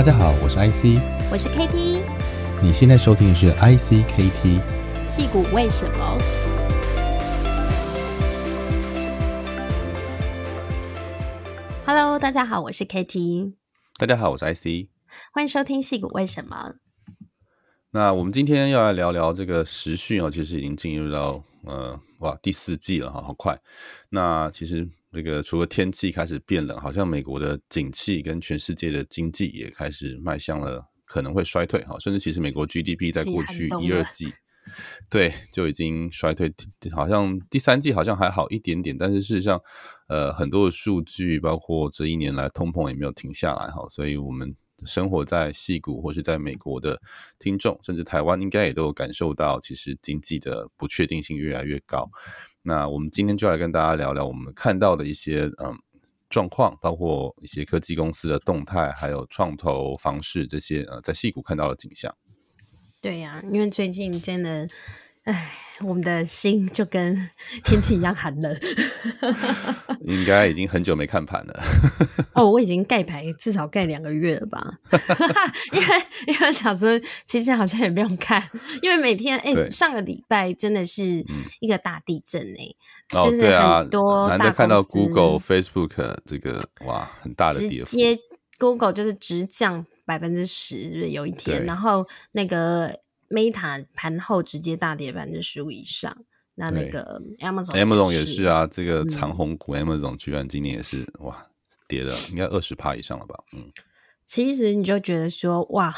大家好，我是 IC，我是 KT，你现在收听的是 ICKT，戏骨为什么？Hello，大家好，我是 KT，大家好，我是 IC，欢迎收听戏骨为什么。那我们今天要来聊聊这个时讯哦，其实已经进入到呃哇第四季了哈，好快。那其实这个除了天气开始变冷，好像美国的景气跟全世界的经济也开始迈向了可能会衰退哈，甚至其实美国 GDP 在过去一二季对就已经衰退，好像第三季好像还好一点点，但是事实上呃很多的数据，包括这一年来通膨也没有停下来哈，所以我们。生活在戏谷或是在美国的听众，甚至台湾，应该也都有感受到，其实经济的不确定性越来越高。那我们今天就来跟大家聊聊我们看到的一些嗯状况，包括一些科技公司的动态，还有创投方式这些呃在戏谷看到的景象。对呀、因为最近真的。唉，我们的心就跟天气一样寒冷。应该已经很久没看盘了。哦，我已经盖牌至少盖两个月了吧？因为因为想说，其实好像也不用看，因为每天哎、欸，上个礼拜真的是一个大地震哎、欸，就是很多大、哦啊、难得看到 Google、Facebook 这个哇很大的跌幅。直接 Google 就是直降百分之十，有一天，然后那个。Meta 盘后直接大跌百分之十五以上，那那个 Amazon，Amazon 也是啊，这个长红股 Amazon 居然今年也是、嗯、哇跌了，应该二十趴以上了吧？嗯，其实你就觉得说哇，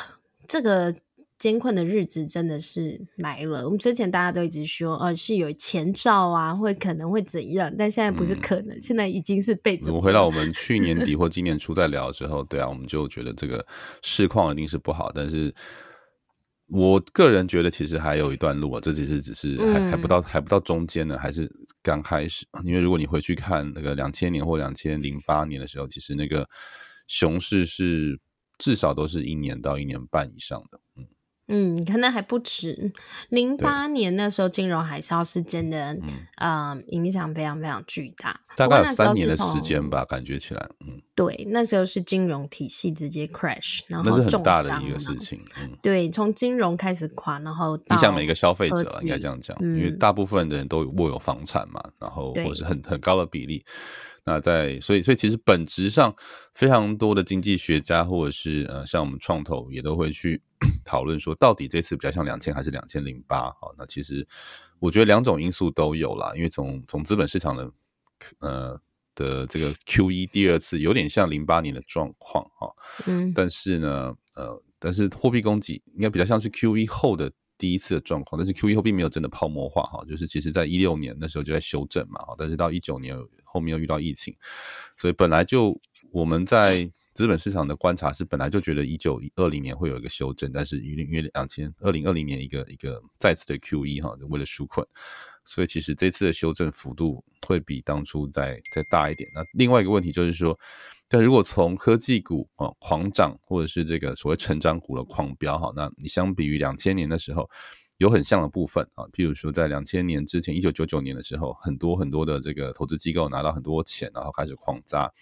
这个艰困的日子真的是来了。我们之前大家都一直说，呃，是有前兆啊，会可能会怎样，但现在不是可能，嗯、现在已经是被。我们回到我们去年底或今年初在聊的时候，对啊，我们就觉得这个市况一定是不好，但是。我个人觉得，其实还有一段路啊，这其实只是还还不到还不到中间呢，还是刚开始。因为如果你回去看那个两千年或两千零八年的时候，其实那个熊市是至少都是一年到一年半以上的，嗯。嗯，可能还不止。零八年那时候金融海啸是真的，嗯，呃、影响非常非常巨大，大概有三年的时间吧，感觉起来，嗯，对，那时候是金融体系直接 crash，然后，那是很大的一个事情，嗯，对，从金融开始垮，然后影响每个消费者，应该这样讲，嗯，因为大部分的人都握有房产嘛，然后或是很很高的比例。那在所以所以其实本质上非常多的经济学家或者是呃像我们创投也都会去讨论说，到底这次比较像两千还是两千零八？好，那其实我觉得两种因素都有啦，因为从从资本市场的呃的这个 Q E 第二次有点像零八年的状况哈，嗯，但是呢呃但是货币供给应该比较像是 Q E 后的。第一次的状况，但是 QE 后并没有真的泡沫化哈，就是其实在一六年那时候就在修正嘛，但是到一九年后面又遇到疫情，所以本来就我们在资本市场的观察是本来就觉得一九二零年会有一个修正，但是因为因为两千二零二零年一个一个再次的 QE 哈，为了纾困，所以其实这次的修正幅度会比当初再再大一点。那另外一个问题就是说。但如果从科技股啊狂涨，或者是这个所谓成长股的狂飙哈，那你相比于两千年的时候，有很像的部分啊，譬如说在两千年之前，一九九九年的时候，很多很多的这个投资机构拿到很多钱，然后开始狂砸。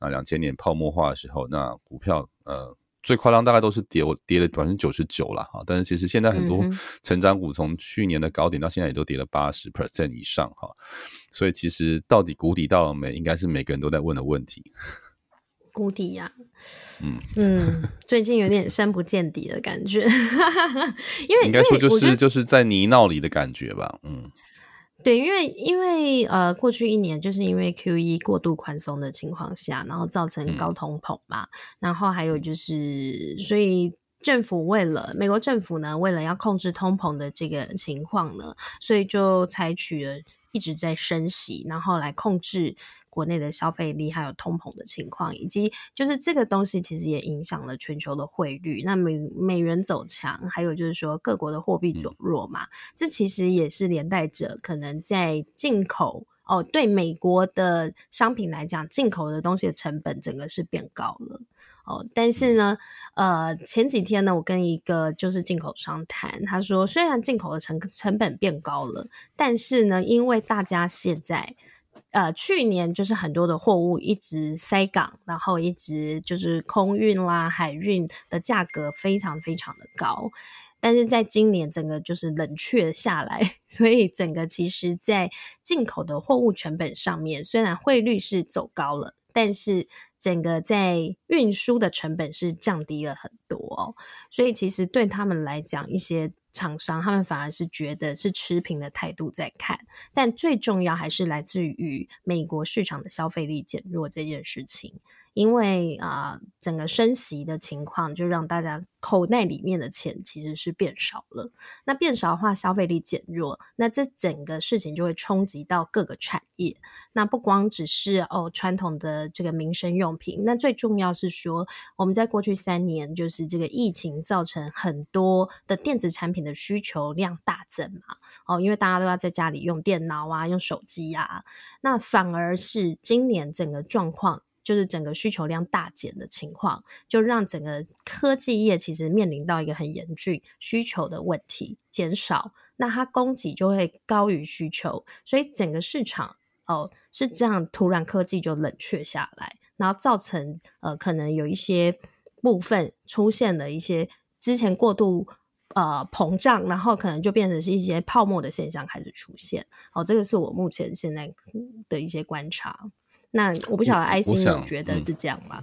那两千年泡沫化的时候，那股票呃最夸张大概都是跌我跌了百分之九十九了哈。但是其实现在很多成长股从去年的高点到现在也都跌了八十 percent 以上哈。所以其实到底谷底到了没，应该是每个人都在问的问题。谷底呀，嗯嗯，最近有点深不见底的感觉，因为应该说就是就是在泥淖里的感觉吧，嗯，对，因为因为呃，过去一年就是因为 QE 过度宽松的情况下，然后造成高通膨嘛，嗯、然后还有就是，所以政府为了美国政府呢，为了要控制通膨的这个情况呢，所以就采取了一直在升息，然后来控制。国内的消费力还有通膨的情况，以及就是这个东西其实也影响了全球的汇率。那美美元走强，还有就是说各国的货币走弱嘛，嗯、这其实也是连带着可能在进口哦，对美国的商品来讲，进口的东西的成本整个是变高了哦。但是呢，呃，前几天呢，我跟一个就是进口商谈，他说虽然进口的成成本变高了，但是呢，因为大家现在。呃，去年就是很多的货物一直塞港，然后一直就是空运啦、海运的价格非常非常的高。但是在今年整个就是冷却下来，所以整个其实在进口的货物成本上面，虽然汇率是走高了，但是整个在运输的成本是降低了很多哦。所以其实对他们来讲，一些。厂商他们反而是觉得是持平的态度在看，但最重要还是来自于美国市场的消费力减弱这件事情。因为啊、整个升息的情况就让大家口袋里面的钱其实是变少了。那变少的话，消费力减弱，那这整个事情就会冲击到各个产业。那不光只是哦传统的这个民生用品，那最重要是说，我们在过去三年就是这个疫情造成很多的电子产品的需求量大增嘛。哦，因为大家都要在家里用电脑啊，用手机啊，那反而是今年整个状况。就是整个需求量大减的情况，就让整个科技业其实面临到一个很严峻需求的问题减少，那它供给就会高于需求，所以整个市场哦是这样，突然科技就冷却下来，然后造成呃可能有一些部分出现了一些之前过度呃膨胀，然后可能就变成是一些泡沫的现象开始出现，哦，这个是我目前现在的一些观察。那我不晓得艾心你觉得是这样吗？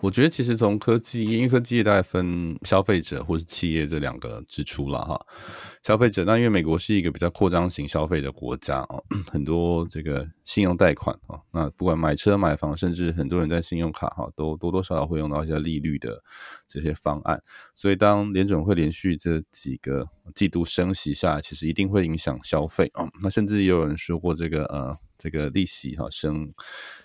我觉得其实从科技，因为科技大概分消费者或是企业这两个支出了哈。消费者，那因为美国是一个比较扩张型消费的国家哦，很多这个信用贷款啊，那不管买车买房，甚至很多人在信用卡哈都多多少少会用到一些利率的这些方案。所以当联准会连续这几个季度升息下来，其实一定会影响消费哦。那甚至也有人说过这个呃。这个利息哈升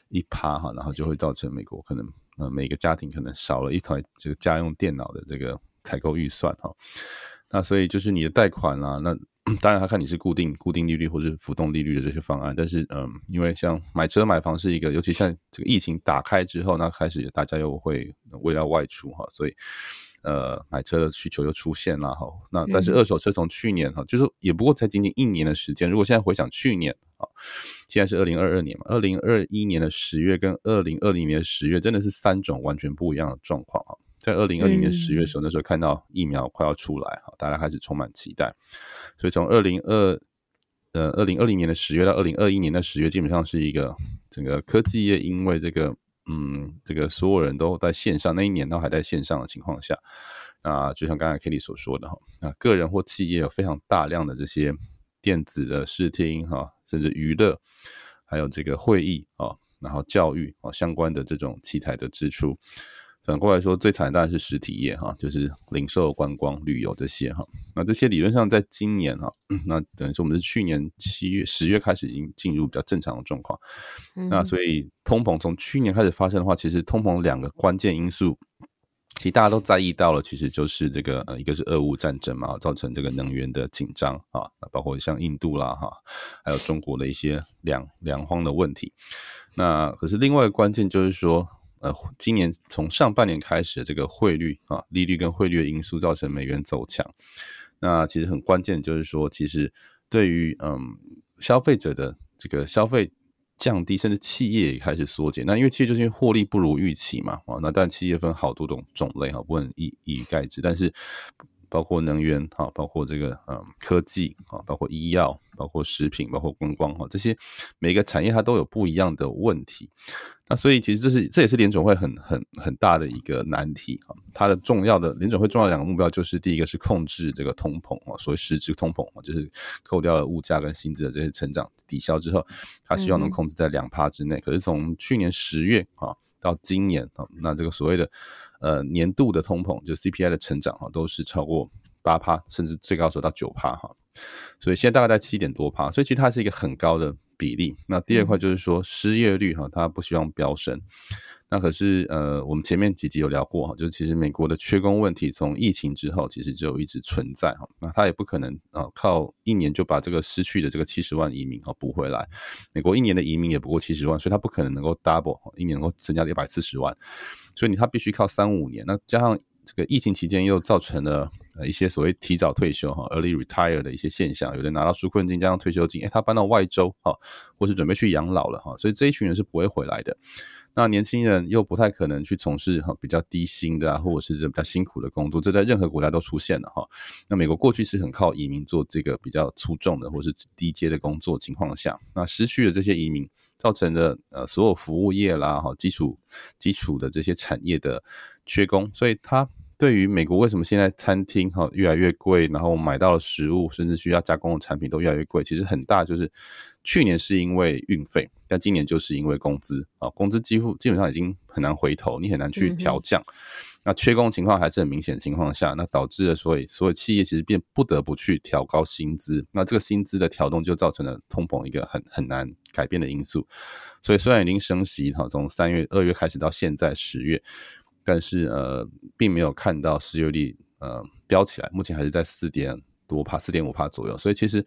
一趴哈，然后就会造成美国可能呃每个家庭可能少了一台这个家用电脑的这个采购预算哈。那所以就是你的贷款啊，那 当然他看你是固定固定利率或者浮动利率的这些方案，但是嗯，因为像买车买房是一个，尤其像这个疫情打开之后，那开始大家又会为了外出哈，所以。呃，买车的需求又出现了哈，那但是二手车从去年哈，嗯、就是也不过才仅仅一年的时间。如果现在回想去年啊，现在是二零二二年嘛，二零二一年的十月跟二零二零年的十月真的是三种完全不一样的状况啊。在二零二零年十月的时候，嗯、那时候看到疫苗快要出来哈，大家开始充满期待，所以从二零二呃二零二零年的十月到二零二一年的十月，基本上是一个整个科技业因为这个。嗯，这个所有人都在线上，那一年都还在线上的情况下，啊，就像刚才 Kelly 所说的哈，啊，个人或企业有非常大量的这些电子的视听哈，甚至娱乐，还有这个会议啊，然后教育啊相关的这种器材的支出。反过来说，最惨的当然是实体业哈，就是零售、观光、旅游这些哈。那这些理论上在今年哈，那等于说我们是去年七月、十月开始已经进入比较正常的状况。那所以通膨从去年开始发生的话，其实通膨两个关键因素，其实大家都在意到了，其实就是这个呃，一个是俄乌战争嘛，造成这个能源的紧张啊，包括像印度啦哈，还有中国的一些粮粮荒的问题。那可是另外关键就是说。呃，今年从上半年开始这个汇率啊，利率跟汇率的因素造成美元走强。那其实很关键，就是说，其实对于嗯消费者的这个消费降低，甚至企业也开始缩减。那因为其实就是因为获利不如预期嘛，啊，那但企业分好多种种类哈，不能一一概之。但是包括能源哈，包括这个嗯科技啊，包括医药，包括食品，包括观光哈，这些每个产业它都有不一样的问题。那所以其实这是这也是联总会很很很大的一个难题啊，它的重要的联总会重要两个目标就是第一个是控制这个通膨啊，所谓实质通膨啊，就是扣掉了物价跟薪资的这些成长抵消之后，它希望能控制在两帕之内。可是从去年十月啊到今年啊，那这个所谓的呃年度的通膨就 CPI 的成长啊，都是超过八趴，甚至最高时候到九趴哈。所以现在大概在七点多趴，所以其实它是一个很高的比例。那第二块就是说失业率哈，它不希望飙升。那可是呃，我们前面几集有聊过哈，就是其实美国的缺工问题从疫情之后其实就一直存在哈。那它也不可能啊靠一年就把这个失去的这个七十万移民啊补回来。美国一年的移民也不过七十万，所以它不可能能够 double 一年能够增加一百四十万。所以你他必须靠三五年。那加上这个疫情期间又造成了呃一些所谓提早退休哈 early retire 的一些现象，有人拿到纾困金加上退休金，诶，他搬到外州哈，或是准备去养老了哈，所以这一群人是不会回来的。那年轻人又不太可能去从事哈比较低薪的啊，或者是比较辛苦的工作，这在任何国家都出现了哈。那美国过去是很靠移民做这个比较粗重的或是低阶的工作情况下，那失去了这些移民，造成的呃所有服务业啦哈基础基础的这些产业的缺工，所以它对于美国为什么现在餐厅哈越来越贵，然后买到的食物甚至需要加工的产品都越来越贵，其实很大就是。去年是因为运费，但今年就是因为工资啊，工资几乎基本上已经很难回头，你很难去调降。嗯、那缺工情况还是很明显的情况下，那导致了所以所有企业其实便不得不去调高薪资。那这个薪资的调动就造成了通膨一个很很难改变的因素。所以虽然已经升息哈，从三月二月开始到现在十月，但是呃并没有看到失业率呃飙起来，目前还是在四点。多帕四点五帕左右，所以其实，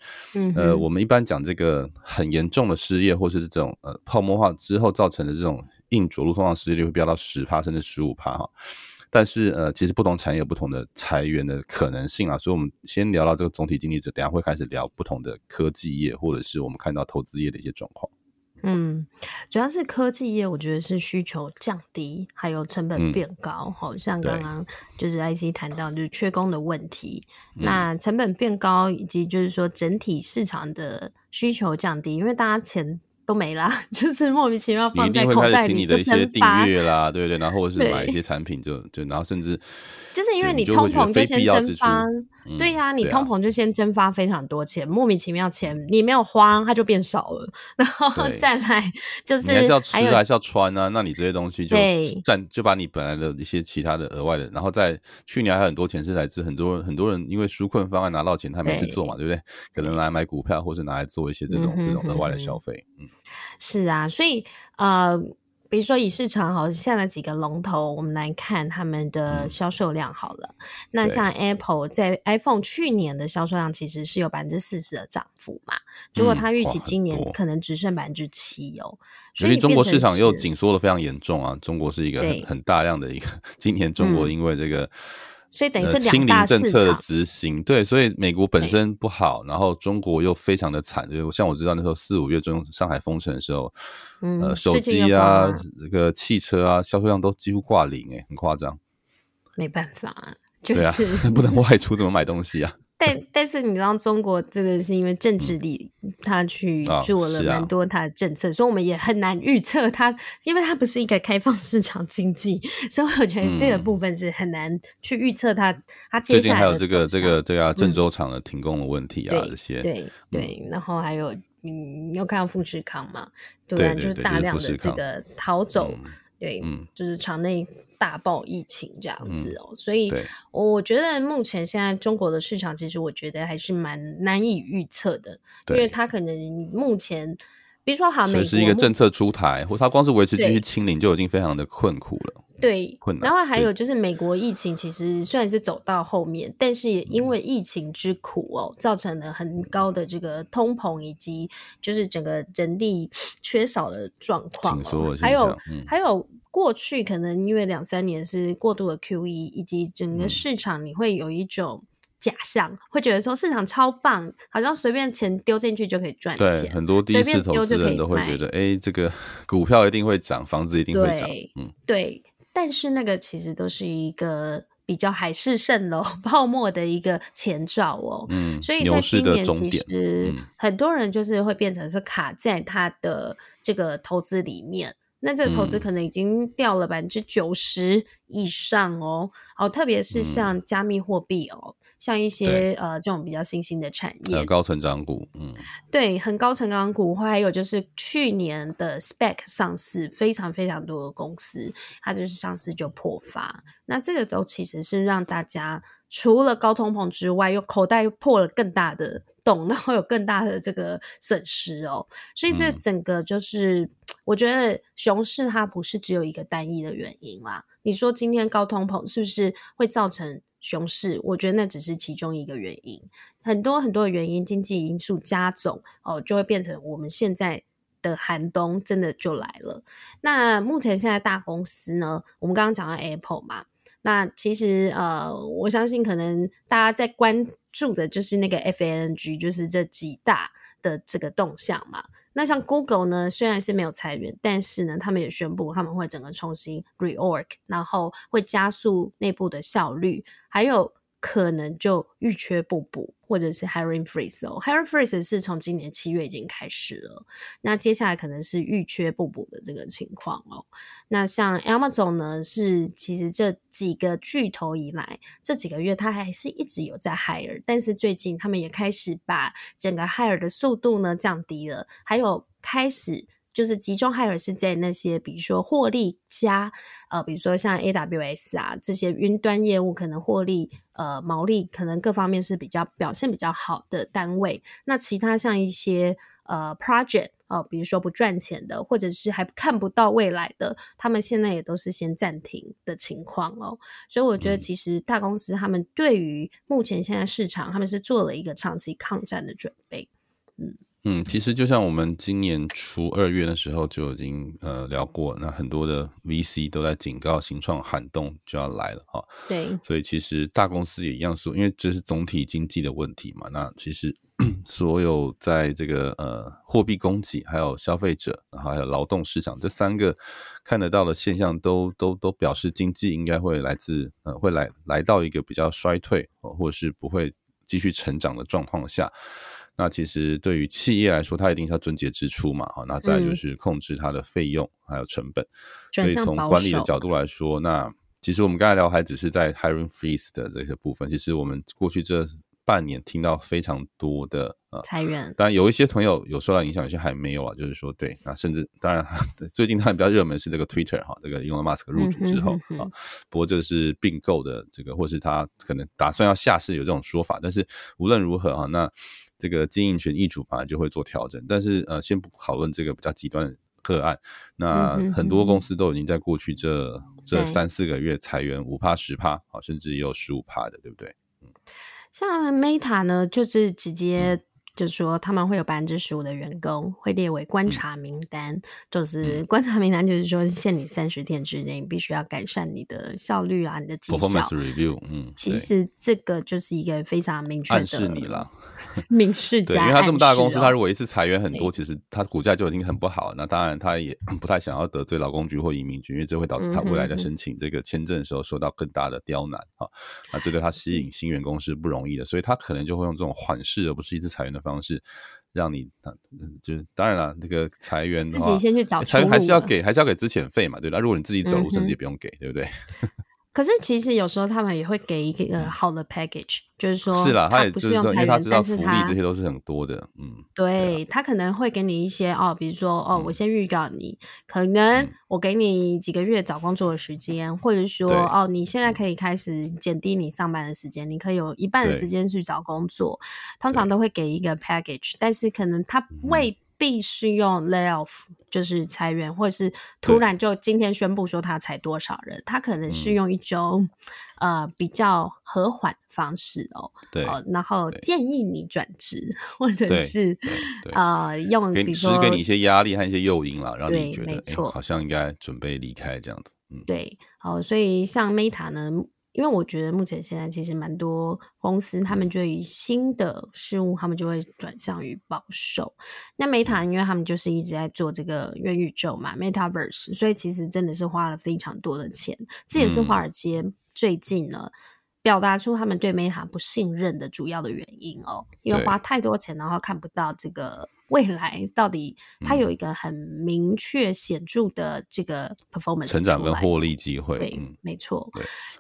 呃，我们一般讲这个很严重的失业，或是这种呃泡沫化之后造成的这种硬着陆，通常失业率会飙到十帕甚至十五帕哈。但是呃，其实不同产业有不同的裁员的可能性啊，所以我们先聊到这个总体经济值，等下会开始聊不同的科技业，或者是我们看到投资业的一些状况。嗯，主要是科技业，我觉得是需求降低，还有成本变高。好、嗯、像刚刚就是 IC 谈到就是缺工的问题，那成本变高，以及就是说整体市场的需求降低，因为大家钱都没啦，就是莫名其妙放在口袋里，听你的一些订阅啦，对对，然后或者是买一些产品就，就就然后甚至。就是因为你通膨就先蒸发，对呀、啊，你通膨就先蒸发非常多钱，莫名其妙钱你没有花，它就变少了，然后再来就是还是要吃还是要穿啊，那你这些东西就占就把你本来的一些其他的额外的，然后在去年还有很多钱是来自很多很多人因为纾困方案拿到钱，他没事做嘛，对，对不对？可能拿来买股票或者拿来做一些这种、嗯、这种额外的消费，嗯，是啊，所以呃。比如说以市场好，现在几个龙头，我们来看他们的销售量好了。嗯、那像 Apple 在 iPhone 去年的销售量其实是有百分之四十的涨幅嘛，如果它预期今年可能只剩百分之七哦。所以中国市场又紧缩的非常严重啊，中国是一个很很大量的一个，今年中国因为这个。嗯所以等于是两大政策的执行，对，所以美国本身不好，然后中国又非常的惨。就像我知道那时候四五月中上海封城的时候，嗯，呃，手机啊，这个汽车啊，销售量都几乎挂零，诶，很夸张。没办法，就是对啊，不能外出，怎么买东西啊？但但是你知道，中国这个是因为政治力，他去做了蛮多他的政策，嗯哦啊、所以我们也很难预测他，因为他不是一个开放市场经济，所以我觉得这个部分是很难去预测他。他接下来还有这个这个对啊，郑州厂的停工的问题啊，嗯、这些对对，对，然后还有嗯，你有看到富士康嘛？对，对，对，就是大量的这个逃走。对，嗯，就是场内大爆疫情这样子哦，嗯、所以我觉得目前现在中国的市场，其实我觉得还是蛮难以预测的，因为它可能目前，比如说好，美国是一个政策出台，或它光是维持继续清零就已经非常的困苦了。对，然后还有就是美国疫情其实虽然是走到后面，但是也因为疫情之苦哦，造成了很高的这个通膨，以及就是整个人力缺少的状况。哦。还有、嗯、还有过去可能因为两三年是过度的 QE，以及整个市场你会有一种假象，嗯、会觉得说市场超棒，好像随便钱丢进去就可以赚钱。对，很多第一次投资人都会觉得，哎，这个 股票一定会涨，房子一定会涨。嗯，对。但是那个其实都是一个比较海市蜃楼、泡沫的一个前兆哦。嗯，所以在今年其实很多人就是会变成是卡在他的这个投资里面。那这个投资可能已经掉了百分之九十以上哦，哦，特别是像加密货币哦，嗯、像一些呃这种比较新兴的产业，高成长股，嗯，对，很高成长股，还有就是去年的 spec 上市非常非常多的公司，它就是上市就破发，那这个都其实是让大家除了高通膨之外，又口袋又破了更大的洞，然后有更大的这个损失哦，所以这整个就是。嗯我觉得熊市它不是只有一个单一的原因啦。你说今天高通膨是不是会造成熊市？我觉得那只是其中一个原因，很多很多的原因，经济因素加总哦，就会变成我们现在的寒冬真的就来了。那目前现在大公司呢，我们刚刚讲到 Apple 嘛，那其实呃，我相信可能大家在关注的就是那个 FANG，就是这几大的这个动向嘛。那像 Google 呢，虽然是没有裁员，但是呢，他们也宣布他们会整个重新 reorg，然后会加速内部的效率，还有。可能就遇缺不补，或者是 hiring freeze 哦。hiring freeze 是从今年七月已经开始了，那接下来可能是遇缺不补的这个情况哦。那像 Amazon 呢，是其实这几个巨头以来这几个月，它还是一直有在 hire，但是最近他们也开始把整个 hire 的速度呢降低了，还有开始。就是集中 hire 是在那些，比如说获利加，呃，比如说像 AWS 啊这些云端业务，可能获利呃毛利可能各方面是比较表现比较好的单位。那其他像一些呃 project 哦、呃，比如说不赚钱的，或者是还看不到未来的，他们现在也都是先暂停的情况哦。所以我觉得其实大公司他们对于目前现在市场，他们是做了一个长期抗战的准备，嗯。嗯，其实就像我们今年初二月的时候就已经呃聊过，那很多的 VC 都在警告新创寒冬就要来了哈。对，所以其实大公司也一样说，因为这是总体经济的问题嘛。那其实 所有在这个呃货币供给、还有消费者、然后还有劳动市场这三个看得到的现象都，都都都表示经济应该会来自呃会来来到一个比较衰退或者是不会继续成长的状况下。那其实对于企业来说，它一定是要遵节支出嘛，哈那再就是控制它的费用还有成本。嗯、所以从管理的角度来说，那其实我们刚才聊还只是在 hiring freeze 的这个部分。其实我们过去这半年听到非常多的呃裁员，当然有一些朋友有受到影响，有些还没有啊。就是说，对，那甚至当然 最近它比较热门是这个 Twitter 哈，这个 Elon Musk 入主之后啊、不过这是并购的这个，或是他可能打算要下市有这种说法。但是无论如何啊，那这个经营权易主本来就会做调整，但是呃，先不讨论这个比较极端的个案。那很多公司都已经在过去这、嗯、这三四个月裁员五趴十趴，好，甚至也有十五趴的，对不对？嗯，像 Meta 呢，就是直接。就是说，他们会有百分之十五的员工会列为观察名单，嗯、就是观察名单，就是说限你三十天之内必须要改善你的效率啊，你的绩效。Performance review，嗯，其实这个就是一个非常明确的暗示你了，明示加因为他这么大的公司，他如果一次裁员很多，其实他股价就已经很不好了。那当然，他也 不太想要得罪劳工局或移民局，因为这会导致他未来在申请这个签证的时候受到更大的刁难啊。那这对他吸引新员工是不容易的，所以他可能就会用这种缓释而不是一次裁员的方式，让你就是当然了，那个裁员的话，自己先去找裁员还是要给，还是要给资遣费嘛，对吧？如果你自己走路，甚至也不用给，嗯、对不对？可是其实有时候他们也会给一个好的 package，、嗯、就是说是啦，他也不是用裁员，但是他知道福利这些都是很多的，嗯，对，他可能会给你一些哦，比如说哦，我先预告你、嗯，可能我给你几个月找工作的时间，嗯、或者说哦，你现在可以开始减低你上班的时间，你可以有一半的时间去找工作，通常都会给一个 package，但是可能他未必须用 layoff，就是裁员，或者是突然就今天宣布说他裁多少人，他可能是用一种、嗯、呃比较和缓的方式哦，对、呃，然后建议你转职，或者是呃用比如说给，给你一些压力和一些诱因啦，让你觉得没错、欸，好像应该准备离开这样子，嗯，对，好，所以像 Meta 呢。因为我觉得目前现在其实蛮多公司，他们对于新的事物，他们就会转向于保守。那 Meta 因为他们就是一直在做这个元宇宙嘛，Metaverse，所以其实真的是花了非常多的钱。这也是华尔街最近呢，表达出他们对 Meta 不信任的主要的原因哦，因为花太多钱，然后看不到这个。未来到底它有一个很明确显著的这个 performance 成长跟获利机会，对，嗯、没错。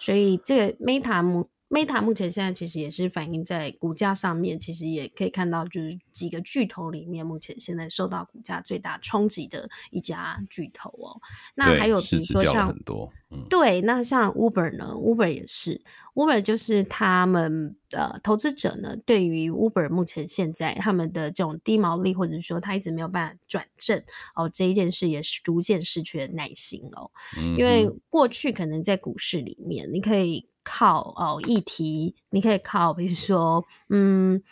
所以这个 Meta 目 Meta 目前现在其实也是反映在股价上面，其实也可以看到，就是几个巨头里面，目前现在受到股价最大冲击的一家巨头哦。那还有比如说像很多、嗯，对，那像 Uber 呢？Uber 也是。Uber 就是他们呃投资者呢，对于 Uber 目前现在他们的这种低毛利，或者说他一直没有办法转正哦，这一件事也是逐渐失去了耐心哦。嗯、因为过去可能在股市里面，你可以靠哦议题，你可以靠比如说嗯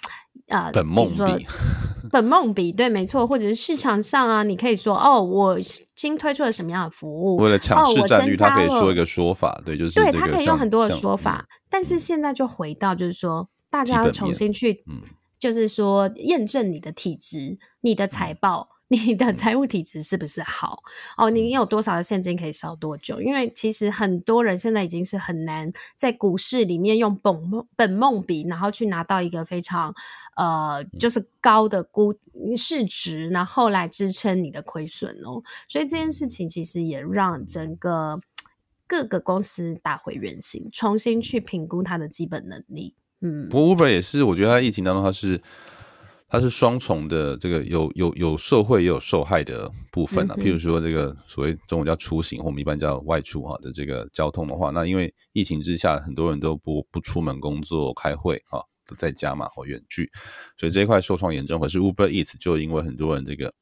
啊，呃、本梦比 本梦比，对，没错，或者是市场上啊，你可以说哦，我新推出了什么样的服务，为了抢市占率，他可以说一个说法，对，就是对他可以用很多的说法，嗯、但是现在就回到就是说，大家要重新去，嗯、就是说验证你的体质，你的财报。嗯你的财务体质是不是好？哦，你有多少的现金可以烧多久？因为其实很多人现在已经是很难在股市里面用本梦本梦比，然后去拿到一个非常呃就是高的估市值，然后来支撑你的亏损哦。所以这件事情其实也让整个各个公司打回原形，重新去评估它的基本能力。嗯，不过 Uber 也是，我觉得它疫情当中它是。它是双重的，这个有有有受贿也有受害的部分啊。譬如说，这个所谓中文叫出行，或我们一般叫外出哈的这个交通的话，那因为疫情之下，很多人都不不出门工作、开会啊，都在家嘛或远距，所以这一块受创严重。可是 Uber Eats 就因为很多人这个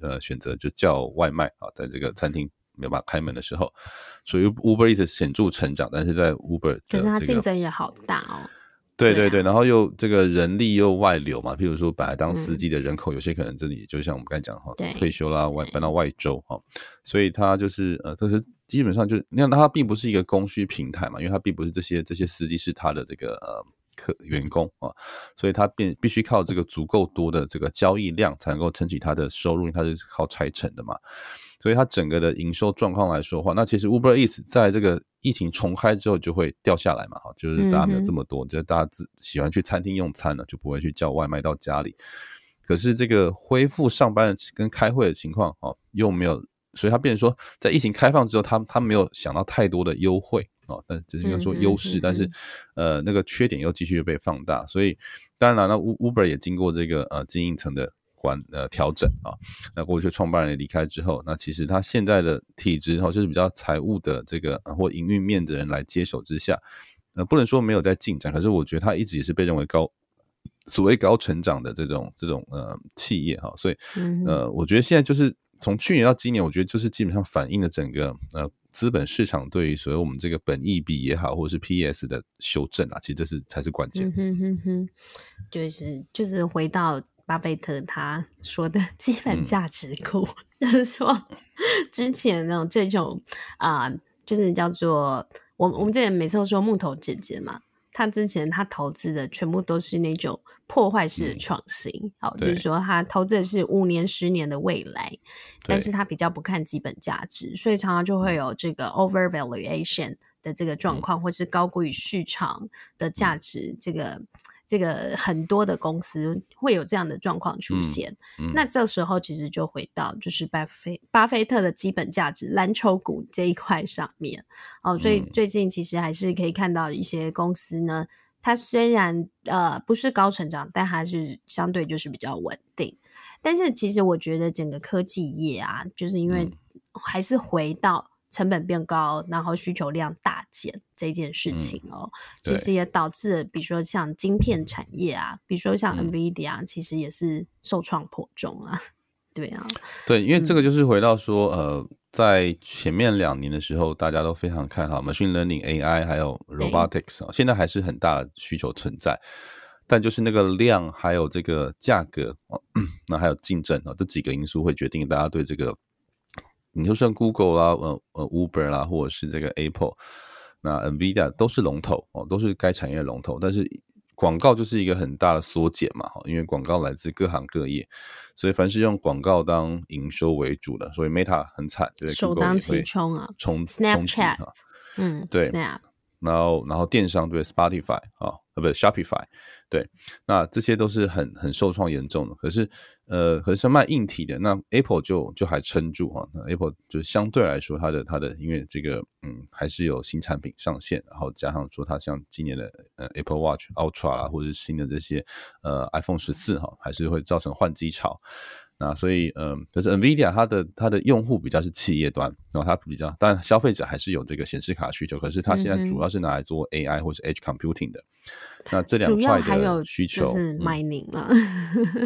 呃选择就叫外卖啊，在这个餐厅没有办法开门的时候，所以 Uber Eats 显著成长，但是在 Uber 可是它竞争也好大哦。对对对，然后又这个人力又外流嘛，譬如说本来当司机的人口，有些可能这里就像我们刚才讲哈，退休啦，外搬到外州哈，所以他就是呃，这是基本上就是你看他并不是一个供需平台嘛，因为他并不是这些这些司机是他的这个呃客员工啊，所以他必必须靠这个足够多的这个交易量才能够撑起他的收入，因为他是靠拆成的嘛。所以它整个的营收状况来说的话，那其实 Uber Eats 在这个疫情重开之后就会掉下来嘛，哈，就是大家没有这么多，就是大家自喜欢去餐厅用餐了，就不会去叫外卖到家里。可是这个恢复上班跟开会的情况，哦，又没有，所以它变成说，在疫情开放之后，他他没有想到太多的优惠，哦，但只是应该说优势，但是呃，那个缺点又继续被放大。所以当然了，那 Uber 也经过这个呃经营层的。管呃调整啊，那过去创办人离开之后，那其实他现在的体制哈，就是比较财务的这个或营运面的人来接手之下，呃，不能说没有在进展，可是我觉得他一直也是被认为高所谓高成长的这种这种呃企业哈，所以呃，我觉得现在就是从去年到今年，我觉得就是基本上反映了整个呃资本市场对于所谓我们这个本益比也好，或者是 PS 的修正啊，其实这是才是关键。嗯哼哼哼，就是就是回到。巴菲特他说的 基本价值股，嗯、就是说之前那种这种啊、呃，就是叫做我我们之前每次都说木头姐姐嘛，他之前他投资的全部都是那种破坏式的创新，好、嗯，就是说他投资的是五年、十年的未来，但是他比较不看基本价值，所以常常就会有这个 overvaluation 的这个状况，嗯、或是高估于市场的价值这个。这个很多的公司会有这样的状况出现，嗯嗯、那这时候其实就回到就是巴菲巴菲特的基本价值蓝筹股这一块上面哦，所以最近其实还是可以看到一些公司呢，它虽然呃不是高成长，但还是相对就是比较稳定。但是其实我觉得整个科技业啊，就是因为还是回到。成本变高，然后需求量大减这件事情哦，嗯、其实也导致，比如说像晶片产业啊，比如说像 NVIDIA，、嗯、其实也是受创颇重啊。对啊，对，因为这个就是回到说，嗯、呃，在前面两年的时候，大家都非常看好 machine learning、AI 还有 robotics 啊对，现在还是很大的需求存在，但就是那个量还有这个价格，那还有竞争啊，这几个因素会决定大家对这个。你就像 Google 啦，呃呃 Uber 啦，或者是这个 Apple，那 Nvidia 都是龙头哦，都是该产业龙头。但是广告就是一个很大的缩减嘛，因为广告来自各行各业，所以凡是用广告当营收为主的，所以 Meta 很惨，对？首当其冲啊，冲 Snapchat，嗯，对，Snap，然后然后电商对 Spotify 啊，呃不是 Shopify，对，那这些都是很很受创严重的，可是。呃，可是卖硬体的，那 Apple 就就还撑住啊。那 Apple 就相对来说，它的它的，因为这个嗯，还是有新产品上线，然后加上说它像今年的呃 Apple Watch Ultra 啊，或者是新的这些呃 iPhone 十四哈，还是会造成换机潮。那所以嗯，可是 NVIDIA 它的它的用户比较是企业端，然后它比较，当然消费者还是有这个显示卡需求，可是它现在主要是拿来做 AI 或者 Edge Computing 的。那这两块的需求是 mining 了。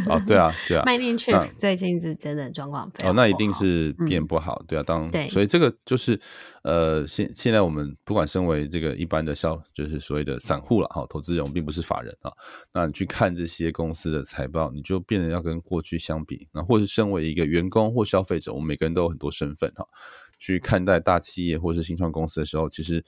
哦，对啊，对啊，mining chip 最近是真的状况非常哦，那一定是变不好，对啊，当对，所以这个就是呃，现现在我们不管身为这个一般的消，就是所谓的散户了哈，投资人，我们并不是法人啊，那你去看这些公司的财报，你就变得要跟过去相比，那或是身为一个员工或消费者，我们每个人都有很多身份哈。去看待大企业或是新创公司的时候，其实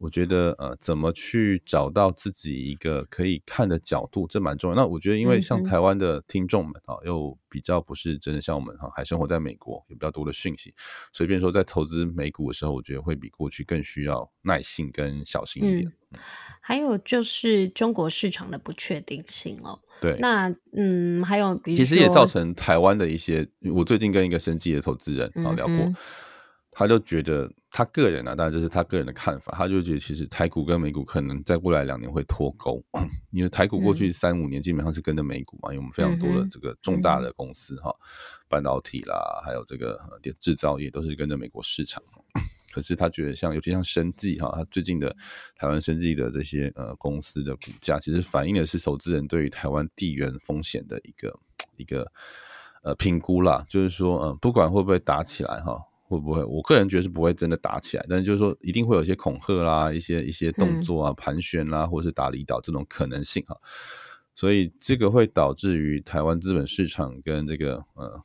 我觉得呃，怎么去找到自己一个可以看的角度，这蛮重要。那我觉得，因为像台湾的听众们啊，又比较不是真的像我们哈，还生活在美国，有比较多的讯息，所以变说在投资美股的时候，我觉得会比过去更需要耐性跟小心一点。嗯，还有就是中国市场的不确定性哦。对，那嗯，还有比如其实也造成台湾的一些，我最近跟一个生技的投资人啊聊过。嗯他就觉得，他个人啊，当然这是他个人的看法。他就觉得，其实台股跟美股可能再过来两年会脱钩，因为台股过去三五年基本上是跟着美股嘛，因为我们非常多的这个重大的公司哈，半导体啦，还有这个制造业都是跟着美国市场。可是他觉得，像尤其像生技哈，他最近的台湾生技的这些呃公司的股价，其实反映的是投资人对于台湾地缘风险的一个一个呃评估啦，就是说，嗯，不管会不会打起来哈。会不会？我个人觉得是不会真的打起来，但是就是说一定会有一些恐吓啦，一些一些动作啊，盘旋啦，或者是打离岛这种可能性哈。所以这个会导致于台湾资本市场跟这个呃，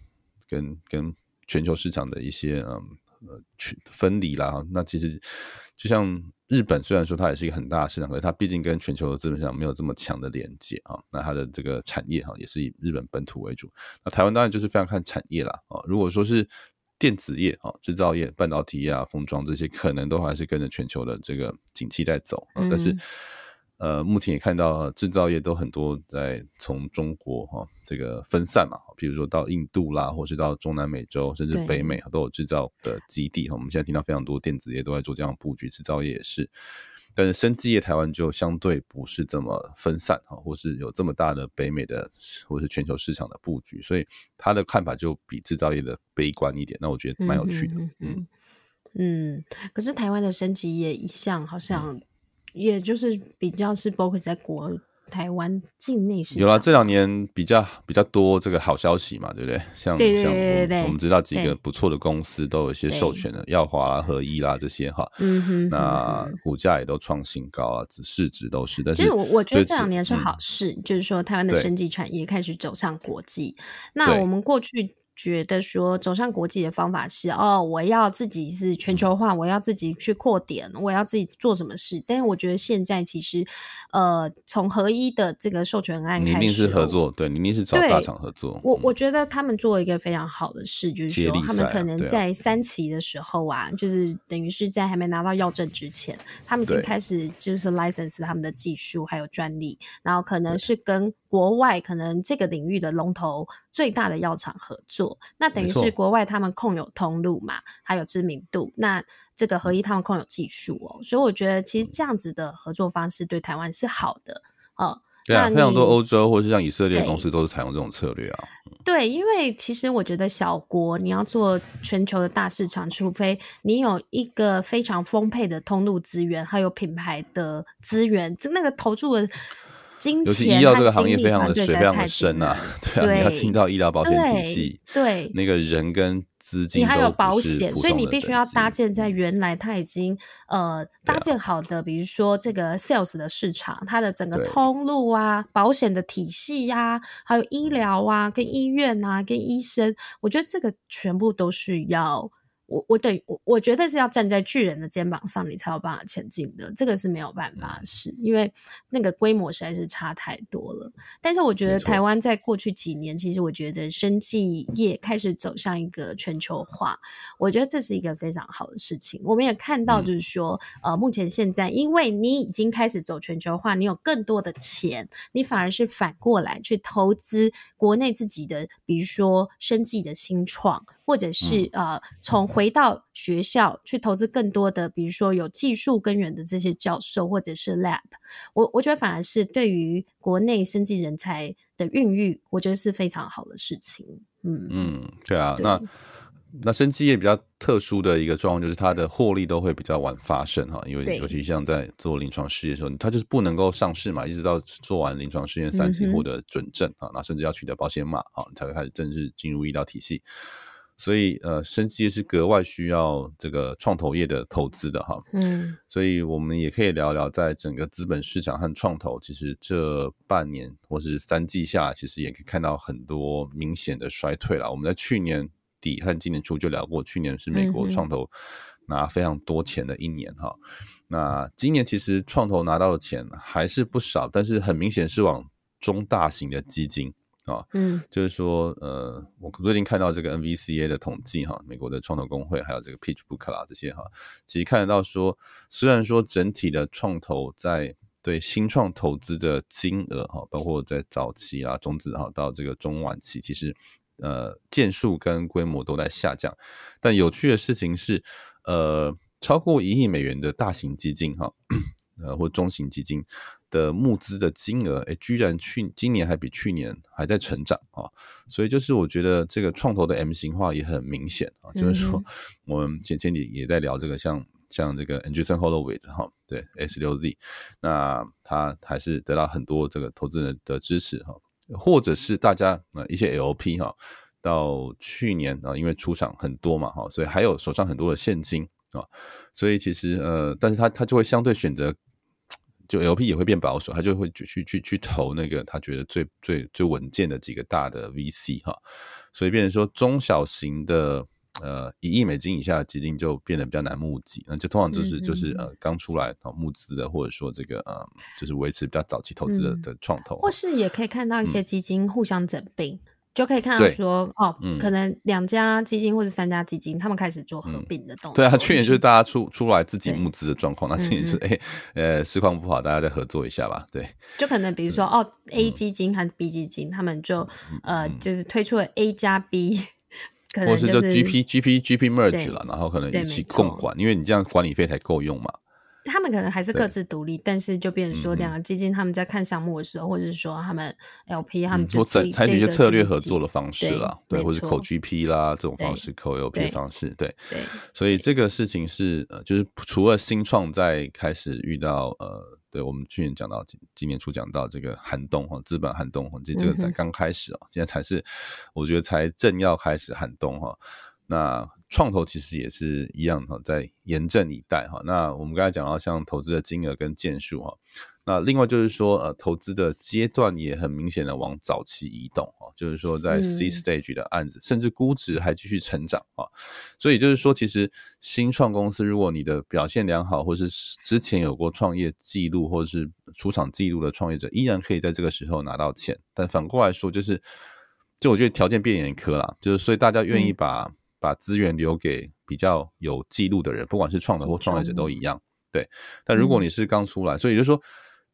跟跟全球市场的一些嗯呃分离啦。那其实就像日本，虽然说它也是一个很大的市场，可是它毕竟跟全球的资本市场没有这么强的连接啊。那它的这个产业哈也是以日本本土为主。那台湾当然就是非常看产业啦啊。如果说是电子业啊，制造业、半导体啊、封装这些，可能都还是跟着全球的这个景气在走啊。但是，呃，目前也看到制造业都很多在从中国哈这个分散嘛，比如说到印度啦，或是到中南美洲，甚至北美都有制造的基地。我们现在听到非常多电子业都在做这样的布局，制造业也是。但是生技业台湾就相对不是这么分散哈，或是有这么大的北美的或是全球市场的布局，所以他的看法就比制造业的悲观一点。那我觉得蛮有趣的，嗯嗯，嗯。可是台湾的生技业一向好像也就是比较是 focus 在国。台湾境内是有啊，这两年比较比较多这个好消息嘛，对不对？像对对对对对像我们知道几个不错的公司都有一些授权的，耀华啦、合一啦这些哈，嗯哼，那股价也都创新高啊，市值都是。但是我我觉得这两年是好事，嗯、就是说台湾的生技产业开始走上国际。那我们过去。觉得说走上国际的方法是哦，我要自己是全球化，我要自己去扩点，我要自己做什么事。但是我觉得现在其实，呃，从合一的这个授权案开始，你一定是合作，对，你一定是找大厂合作。我我觉得他们做一个非常好的事，就是说他们可能在三期的时候啊，啊就是等于是在还没拿到药证之前，他们已经开始就是 license 他们的技术还有专利，然后可能是跟。国外可能这个领域的龙头最大的药厂合作，那等于是国外他们控有通路嘛，还有知名度。那这个合一他们控有技术哦，所以我觉得其实这样子的合作方式对台湾是好的哦。对啊，非常多欧洲或是像以色列的公司都是采用这种策略啊。对，因为其实我觉得小国你要做全球的大市场，除非你有一个非常丰沛的通路资源，还有品牌的资源，就那个投注的。尤其医药这个行业非常的水非常的深啊，对啊，你要进到医疗保险体系，对，那个人跟资金，你还有保险，所以你必须要搭建在原来它已经呃搭建好的，比如说这个 sales 的市场，它的整个通路啊，保险的体系呀，还有医疗啊，跟医院啊，跟医生，我觉得这个全部都是要。我我对我我觉得是要站在巨人的肩膀上，你才有办法前进的，这个是没有办法的事，因为那个规模实在是差太多了。但是我觉得台湾在过去几年，其实我觉得生技业开始走向一个全球化，我觉得这是一个非常好的事情。我们也看到，就是说，嗯、呃，目前现在，因为你已经开始走全球化，你有更多的钱，你反而是反过来去投资国内自己的，比如说生技的新创。或者是呃，从回到学校去投资更多的，比如说有技术根源的这些教授，或者是 lab，我我觉得反而是对于国内生技人才的孕育，我觉得是非常好的事情。嗯嗯，对啊，对那那生技业比较特殊的一个状况，就是它的获利都会比较晚发生哈，因为尤其像在做临床试验的时候，它就是不能够上市嘛，一直到做完临床试验三期获得准证啊，那、嗯、甚至要取得保险码啊，才会开始正式进入医疗体系。所以呃，生技是格外需要这个创投业的投资的哈。嗯，所以我们也可以聊聊，在整个资本市场和创投，其实这半年或是三季下，其实也可以看到很多明显的衰退了。我们在去年底和今年初就聊过，去年是美国创投拿非常多钱的一年哈。那今年其实创投拿到的钱还是不少，但是很明显是往中大型的基金。啊，嗯，就是说，呃，我最近看到这个 NVCA 的统计哈，美国的创投工会还有这个 PitchBook 啦这些哈，其实看得到说，虽然说整体的创投在对新创投资的金额哈，包括在早期啊、中资哈到这个中晚期，其实呃件数跟规模都在下降，但有趣的事情是，呃，超过一亿美元的大型基金哈。呃，或中型基金的募资的金额，哎，居然去今年还比去年还在成长啊！所以就是我觉得这个创投的 M 型化也很明显啊，嗯、就是说我们前前几也在聊这个像，像像这个 Andreessen Holloway 哈，对 S 六 Z，那他还是得到很多这个投资人的支持哈，或者是大家呃一些 LP 哈，到去年啊，因为出场很多嘛哈，所以还有手上很多的现金啊，所以其实呃，但是他他就会相对选择。就 LP 也会变保守，他就会去去去投那个他觉得最最最稳健的几个大的 VC 哈，所以变成说中小型的呃一亿美金以下的基金就变得比较难募集，那就通常就是就是呃刚出来啊募资的，或者说这个呃就是维持比较早期投资的、嗯、的创投，或是也可以看到一些基金互相整并。嗯就可以看到说哦、嗯，可能两家基金或者三家基金，他们开始做合并的动作、嗯。对啊，去年就是大家出出来自己募资的状况，那今年是哎、嗯，呃，市况不好，大家再合作一下吧。对，就可能比如说哦，A 基金和 B 基金，他们就、嗯、呃，就是推出了 A 加 B，可能、就是、或是就 GP GP GP merge 了，然后可能一起共管，因为你这样管理费才够用嘛。他们可能还是各自独立，但是就变成说两个基金他们在看项目的时候，嗯、或者是说他们 LP 他们就采取一些策略合作的方式啦，对，对或者 Co GP 啦这种方式，Co LP 的方式，对，对，所以这个事情是呃，就是除了新创在开始遇到呃，对我们去年讲到今今年初讲到这个寒冬哈，资本寒冬哈，这这个才刚开始哦、嗯，现在才是我觉得才正要开始寒冬哈，那。创投其实也是一样哈，在严阵以待哈。那我们刚才讲到像投资的金额跟件数哈，那另外就是说呃，投资的阶段也很明显的往早期移动哈，就是说在 C stage 的案子，甚至估值还继续成长啊。所以就是说，其实新创公司如果你的表现良好，或是之前有过创业记录或者是出场记录的创业者，依然可以在这个时候拿到钱。但反过来说，就是就我觉得条件变严苛了，就是所以大家愿意把。把资源留给比较有记录的人，不管是创投或创业者都一样。对，但如果你是刚出来，嗯、所以就是说，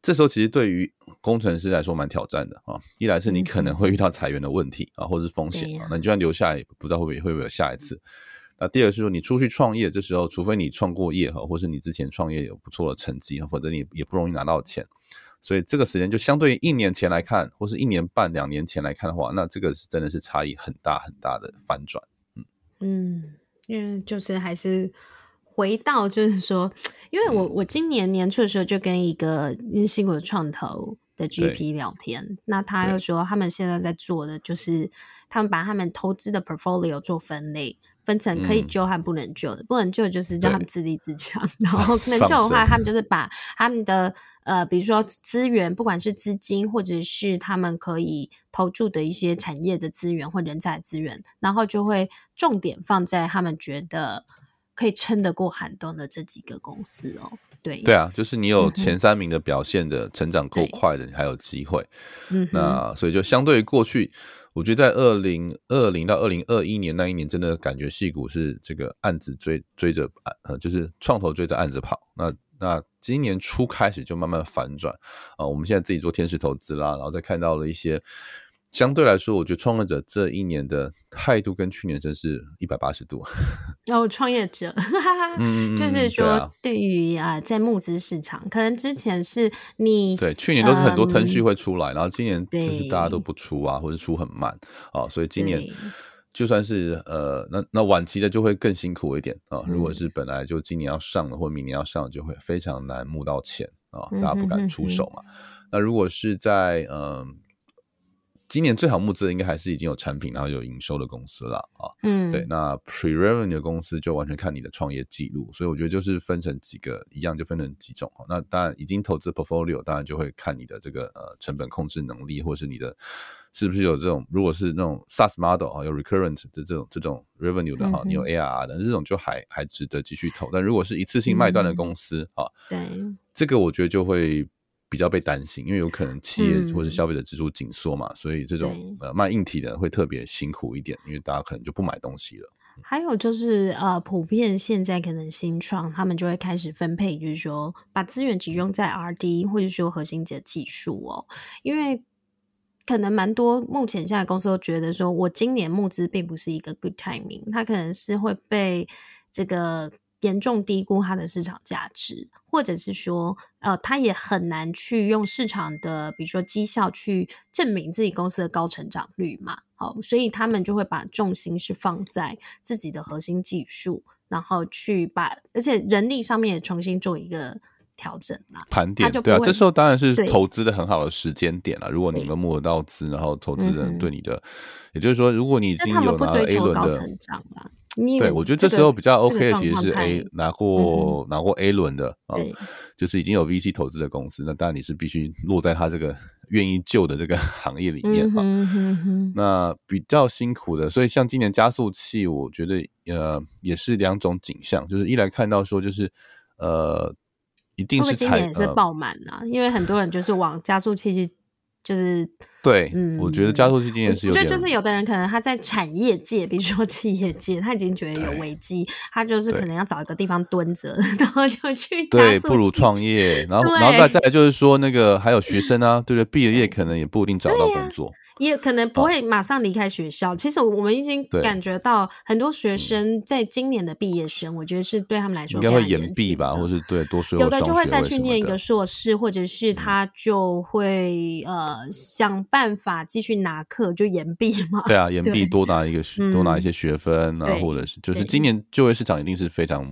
这时候其实对于工程师来说蛮挑战的啊。一来是你可能会遇到裁员的问题啊，或者是风险啊，那你就算留下来，不知道会不会会不会有下一次。那第二是说，你出去创业，这时候除非你创过业哈，或是你之前创业有不错的成绩，否则你也不容易拿到钱。所以这个时间就相对于一年前来看，或是一年半、两年前来看的话，那这个是真的是差异很大很大的反转。嗯，因为就是还是回到，就是说，因为我我今年年初的时候就跟一个新国的创投的 GP 聊天，那他又说他们现在在做的就是他们把他们投资的 portfolio 做分类。分成可以救和不能救的，嗯、不能救就是让他们自立自强，然 后能救的话，他们。就是把他们的呃，比如说资源，不管是资金或者是他们可以投注的一些产业的资源或人才资源，然后就会重点放在他们觉得可以撑得过寒冬的这几个公司哦。对对啊，就是你有前三名的表现的成长够快的，你还有机会。嗯，那所以就相对于过去。我觉得在二零二零到二零二一年那一年，真的感觉戏股是这个案子追追着呃，就是创投追着案子跑。那那今年初开始就慢慢反转啊，我们现在自己做天使投资啦，然后再看到了一些。相对来说，我觉得创业者这一年的态度跟去年真是一百八十度。哦，创业者，嗯、就是说，对于啊，在募资市场，可能之前是你对去年都是很多腾讯会出来，嗯，然后今年就是大家都不出啊，或者出很慢啊，所以今年就算是呃，那那晚期的就会更辛苦一点啊。如果是本来就今年要上了，或明年要上，就会非常难募到钱啊，大家不敢出手嘛。那如果是在嗯。呃今年最好募资的应该还是已经有产品，然后有营收的公司了啊。嗯，对，那 pre-revenue 的公司就完全看你的创业记录，所以我觉得就是分成几个一样，就分成几种。那当然已经投资 portfolio，当然就会看你的这个呃成本控制能力，或是你的是不是有这种，如果是那种 SaaS model 啊，有 recurrent 的这种这种 revenue 的哈，你有 ARR 的这种就还还值得继续投。但如果是一次性卖断的公司啊，对，这个我觉得就会。比较被担心，因为有可能企业或是消费者支出紧缩嘛，嗯、所以这种呃卖硬体的会特别辛苦一点，因为大家可能就不买东西了。还有就是呃，普遍现在可能新创他们就会开始分配，就是说把资源集中在 R&D 或者说核心的技术哦，因为可能蛮多目前现在公司都觉得说，我今年募资并不是一个 good timing，它可能是会被这个。严重低估它的市场价值，或者是说，呃，它也很难去用市场的，比如说绩效去证明自己公司的高成长率嘛。好，所以他们就会把重心是放在自己的核心技术，然后去把，而且人力上面也重新做一个调整啊，盘点。对啊，这时候当然是投资的很好的时间点了。如果你能募得到资，然后投资人对你的，嗯、也就是说，如果你已经有拿 A 轮的。对，我觉得这时候比较 OK 的其实是 A 拿过拿过 A 轮的啊，就是已经有 VC 投资的公司，那当然你是必须落在他这个愿意救的这个 行业里面哈。那比较辛苦的，所以像今年加速器，我觉得呃也是两种景象，就是一来看到说就是呃一定是今年也是爆满啊，因为很多人就是往加速器去。就是对，嗯，我觉得加速器今年是有，就就是有的人可能他在产业界，比如说企业界，他已经觉得有危机，他就是可能要找一个地方蹲着，然后就去对，不如创业，然后然后再再来就是说那个还有学生啊，对不对？毕了业可能也不一定找到工作。也可能不会马上离开学校。其实我们已经感觉到很多学生在今年的毕业生，我觉得是对他们来说应该会延毕吧，或是对多。数有的就会再去念一个硕士，或者是他就会呃想办法继续拿课就延毕嘛。对啊，延毕多拿一个学多拿一些学分啊，或者是就是今年就业市场一定是非常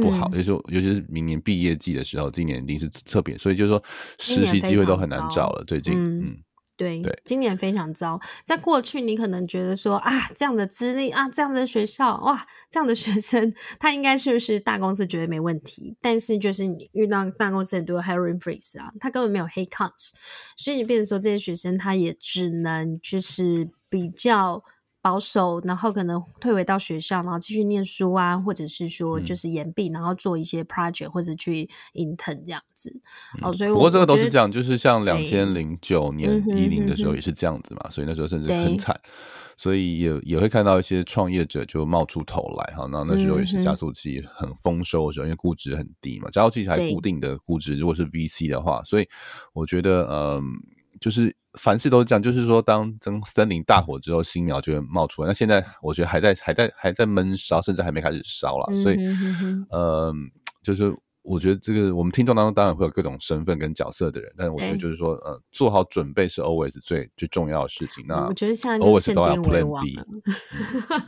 不好，也就尤其是明年毕业季的时候，今年一定是特别，所以就是说实习机会都很难找了。最近嗯。对，对，今年非常糟。在过去，你可能觉得说啊，这样的资历啊，这样的学校，哇，这样的学生，他应该是不是大公司绝对没问题？但是就是你遇到大公司很多 hiring freeze 啊，他根本没有 headcounts，所以你变成说这些学生他也只能就是比较。保守，然后可能退回到学校，然后继续念书啊，或者是说就是延毕，嗯、然后做一些 project 或者去 intern 这样子。哦、嗯，所以我不过这个都是这样，就是像两千零九年一零的时候也是这样子嘛，所以那时候甚至很惨，所以也也会看到一些创业者就冒出头来哈。那那时候也是加速器很丰收的时候，因为估值很低嘛，加速器还固定的估值，如果是 VC 的话，所以我觉得嗯。就是凡事都是这样，就是说，当真森林大火之后，新苗就会冒出来。那现在我觉得还在还在还在闷烧，甚至还没开始烧了。所以，呃，就是我觉得这个我们听众当中当然会有各种身份跟角色的人，但是我觉得就是说，呃，做好准备是 always 最最重要的事情。那我觉得现在 always 都要 Plan B。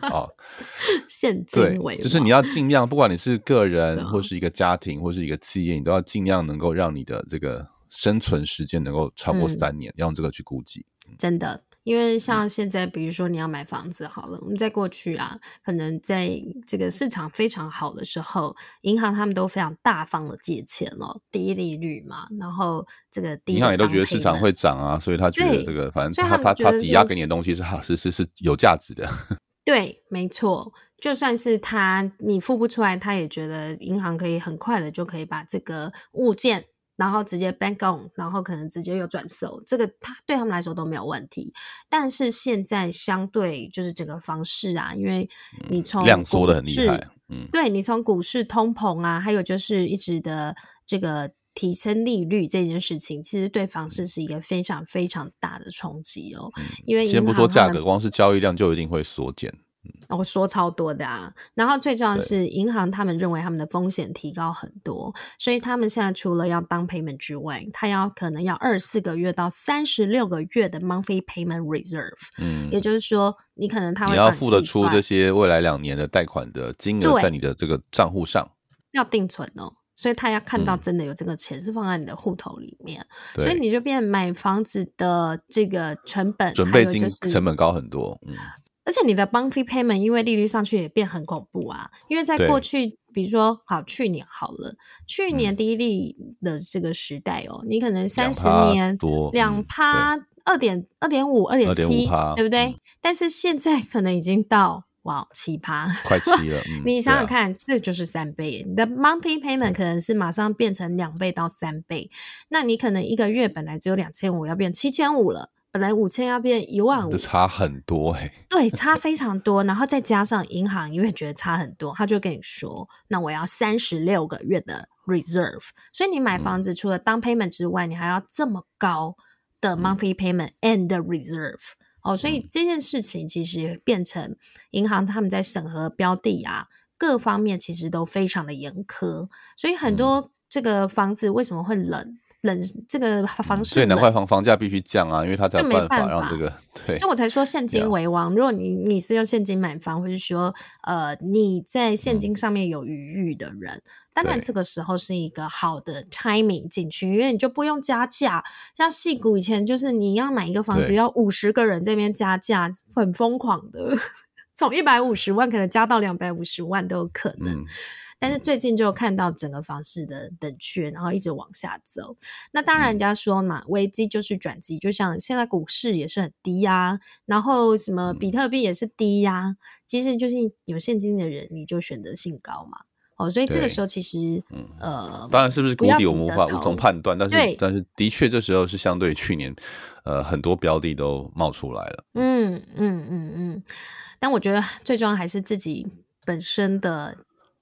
啊，现金为，就是你要尽量，不管你是个人或是一个家庭或是一个企业，你都要尽量能够让你的这个。生存时间能够超过三年，要、嗯、用这个去估计。真的，因为像现在，比如说你要买房子好了，我们在过去啊，可能在这个市场非常好的时候，银行他们都非常大方的借钱哦，低利率嘛，然后这个银行也都觉得市场会涨啊，所以他觉得这个反正他他他抵押给你的东西是好是是是有价值的。对，没错，就算是他你付不出来，他也觉得银行可以很快的就可以把这个物件。然后直接 bank on，然后可能直接又转售，这个他对他们来说都没有问题。但是现在相对就是整个房市啊，因为你从量缩的很厉害，嗯，对你从股市通膨啊，还有就是一直的这个提升利率这件事情，其实对房市是一个非常非常大的冲击哦。因为先不说价格，光是交易量就一定会缩减。我说超多的啊，然后最重要的是，银行他们认为他们的风险提高很多，所以他们现在除了要 down payment 之外，他要可能要二十四个月到三十六个月的 monthly payment reserve，嗯，也就是说，你可能他会你要付得出这些未来两年的贷款的金额在你的这个账户上，要定存哦，所以他要看到真的有这个钱是放在你的户头里面，嗯、所以你就变买房子的这个成本准备金成本高很多，嗯。而且你的 monthly payment 因为利率上去也变很恐怖啊！因为在过去，比如说好去年好了，去年低利的这个时代哦，嗯、你可能三十年多两趴二点二点五二点七，对不对？嗯、但是现在可能已经到哇七趴，快七了。嗯、你想想看，啊、这就是三倍。你的 monthly payment 可能是马上变成两倍到三倍，嗯、那你可能一个月本来只有两千五，要变七千五了。本来五千要变一万五，这差很多哎、欸。对，差非常多。然后再加上银行，因为觉得差很多，他就跟你说：“那我要三十六个月的 reserve。”所以你买房子除了 down payment 之外，嗯、你还要这么高的 monthly payment and reserve、嗯。哦，所以这件事情其实变成银行他们在审核标的啊，各方面其实都非常的严苛。所以很多这个房子为什么会冷？冷这个房市，所以难怪房房价必须降啊，因为它才有办法让这个对。所以我才说现金为王。如果你你是用现金买房，或者说呃你在现金上面有余裕的人，当然这个时候是一个好的 timing 进去，因为你就不用加价。像戏谷以前就是你要买一个房子要五十个人这边加价，很疯狂的，从一百五十万可能加到两百五十万都有可能。嗯但是最近就看到整个房市的冷却，然后一直往下走。那当然，人家说嘛，危机就是转机，就像现在股市也是很低呀，然后什么比特币也是低呀。其实就是有现金的人，你就选择性高嘛。哦，所以这个时候其实，嗯呃，当然是不是谷底我们无法无从判断，但是但是的确这时候是相对去年，呃，很多标的都冒出来了。嗯嗯嗯嗯，但我觉得最重要还是自己本身的。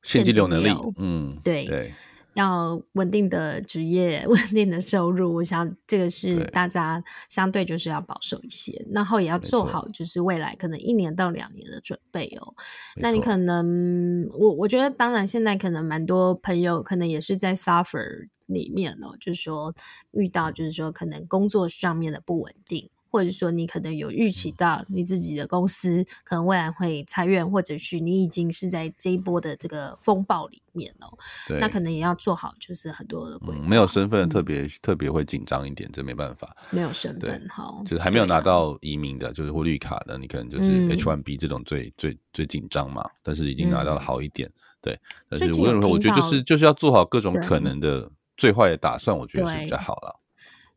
现金流能力，嗯，对，对，要稳定的职业，稳定的收入，我想这个是大家相对就是要保守一些，然后也要做好就是未来可能一年到两年的准备哦。那你可能，我我觉得当然现在可能蛮多朋友可能也是在 suffer 里面哦，就是说遇到就是说可能工作上面的不稳定。或者说你可能有预期到你自己的公司可能未来会裁员，或者是你已经是在这一波的这个风暴里面了，对，那可能也要做好就是很多的规划。没有身份特别、嗯、特别会紧张一点，这没办法。没有身份哈，就是还没有拿到移民的，就是或绿卡的，你可能就是 H1B 这种最、嗯、最最紧张嘛。但是已经拿到了好一点，嗯、对。但是无论如何，我觉得就是就是要做好各种可能的最坏的打算，我觉得是比较好了。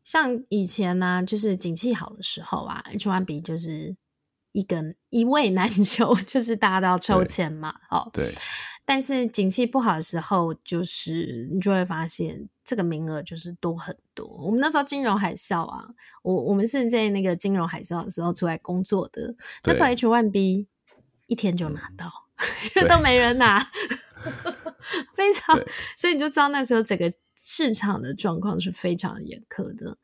像以前呢、啊，就是景气好的时候啊，H1B 就是一根一位难求，就是大家都要抽签嘛，哦。对。但是景气不好的时候，就是你就会发现这个名额就是多很多。我们那时候金融海啸啊，我我们是在那个金融海啸的时候出来工作的，那时候 H1B 一天就拿到，因 为都没人拿，非常，所以你就知道那时候整个。市场的状况是非常严苛的。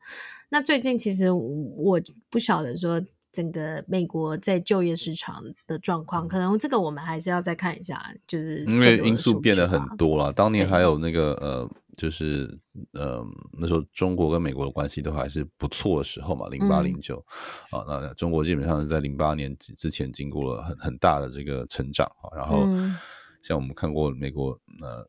那最近其实我不晓得说整个美国在就业市场的状况，可能这个我们还是要再看一下，就是因为因素变得很多了。当年还有那个呃，就是呃那时候中国跟美国的关系都还是不错的时候嘛，零八零九啊，那中国基本上是在零八年之前经过了很很大的这个成长啊，然后。嗯像我们看过美国呃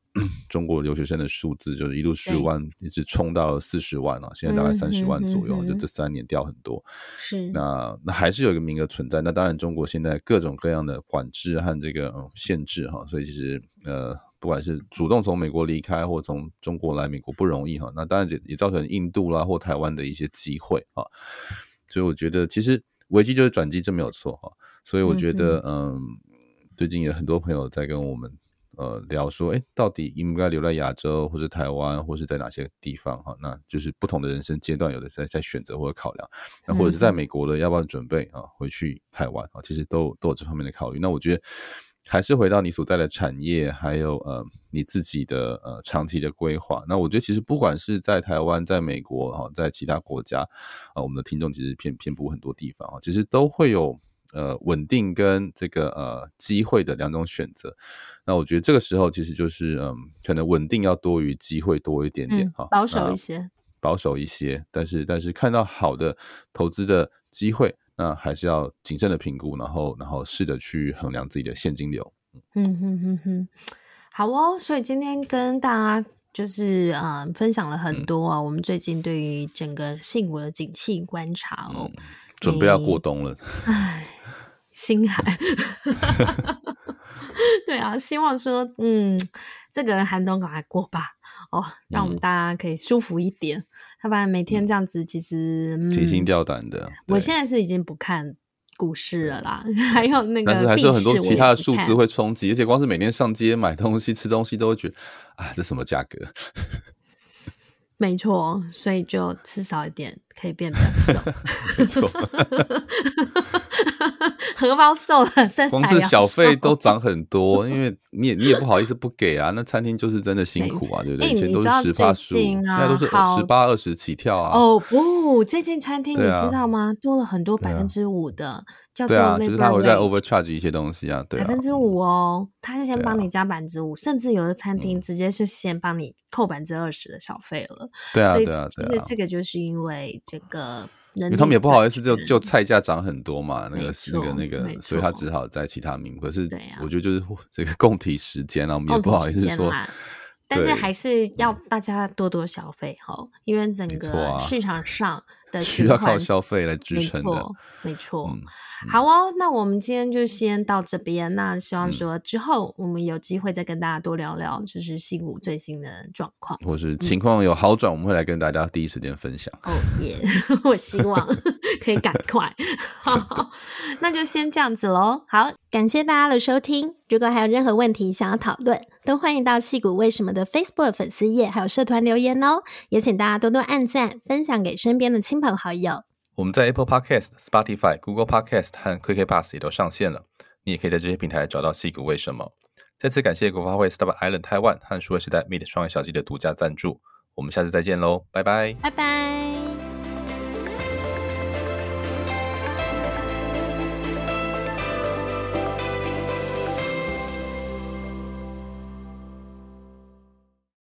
中国留学生的数字，就是一路十五万一直冲到了四十万啊，现在大概三十万左右，就这三年掉很多。是那那还是有一个名额存在。那当然中国现在各种各样的管制和这个、嗯、限制哈，所以其实呃不管是主动从美国离开或从中国来美国不容易哈。那当然也也造成印度啦或台湾的一些机会啊。所以我觉得其实危机就是转机，这没有错哈。所以我觉得嗯。嗯最近有很多朋友在跟我们呃聊说，哎，到底应不应该留在亚洲，或者台湾，或是在哪些地方哈？那就是不同的人生阶段，有的在在选择或者考量，那或者是在美国的，要不要准备啊回去台湾啊？其实都都有这方面的考虑。那我觉得还是回到你所在的产业，还有呃你自己的呃长期的规划。那我觉得其实不管是在台湾、在美国哈，在其他国家啊，我们的听众其实遍遍布很多地方啊，其实都会有。呃稳定跟这个呃机会的两种选择。那我觉得这个时候其实就是嗯，可能稳定要多于机会多一点点哈、嗯，保守一些，保守一些。但是但是看到好的投资的机会，那还是要谨慎的评估，然后然后试着去衡量自己的现金流。嗯哼哼哼，好哦。所以今天跟大家就是呃分享了很多啊，我们最近对于整个矽谷的景气观察哦、嗯，准备要过冬了，哎，心寒。对啊，希望说，嗯，这个寒冬赶快过吧，哦，让我们大家可以舒服一点。嗯、要不然每天这样子，其实提心吊胆的。我现在是已经不看股市了啦，还有那个，但是还是有很多其他的数字会冲击，而且光是每天上街买东西、吃东西，都会觉得啊，这什么价格？没错，所以就吃少一点，可以变比较瘦。没错。荷包瘦了，身材光是小费都涨很多，因为你也你也不好意思不给啊。那餐厅就是真的辛苦啊，对不对？以前都是十八十五，现在都是十八二十起跳啊。哦不，最近餐厅你知道吗？啊、多了很多百分之五的，叫做那个。就是他会再 overcharge 一些东西啊，对。百分之五哦，他是先帮你加百分之五，甚至有的餐厅直接是先帮你扣百分之二十的小费了。对啊，对啊，对啊。其实这个就是因为这个。因为他们也不好意思，就就菜价涨很多嘛，那个那个那个，所以他只好在其他名。可是我觉得就是这个 共体时间啊，我们也不好意思说。但是还是要大家多多消费哈，因为整个市场上的需要靠消费来支撑的，没错。嗯、好哦，那我们今天就先到这边。那希望说之后我们有机会再跟大家多聊聊，就是戏骨最新的状况，或是情况有好转，嗯、我们会来跟大家第一时间分享。哦耶，我希望 可以赶快。好，那就先这样子喽。好，感谢大家的收听。如果还有任何问题想要讨论，都欢迎到戏骨为什么的 Facebook 粉丝页还有社团留言哦。也请大家多多按赞，分享给身边的亲朋好友。我们在 Apple Podcast、Spotify、Google Podcast 和 KK Bus 也都上线了，你也可以在这些平台找到矽谷为什么。再次感谢国发会 Startup Island Taiwan 和数位时代 Meet 创业小记的独家赞助。我们下次再见喽，拜拜，拜拜。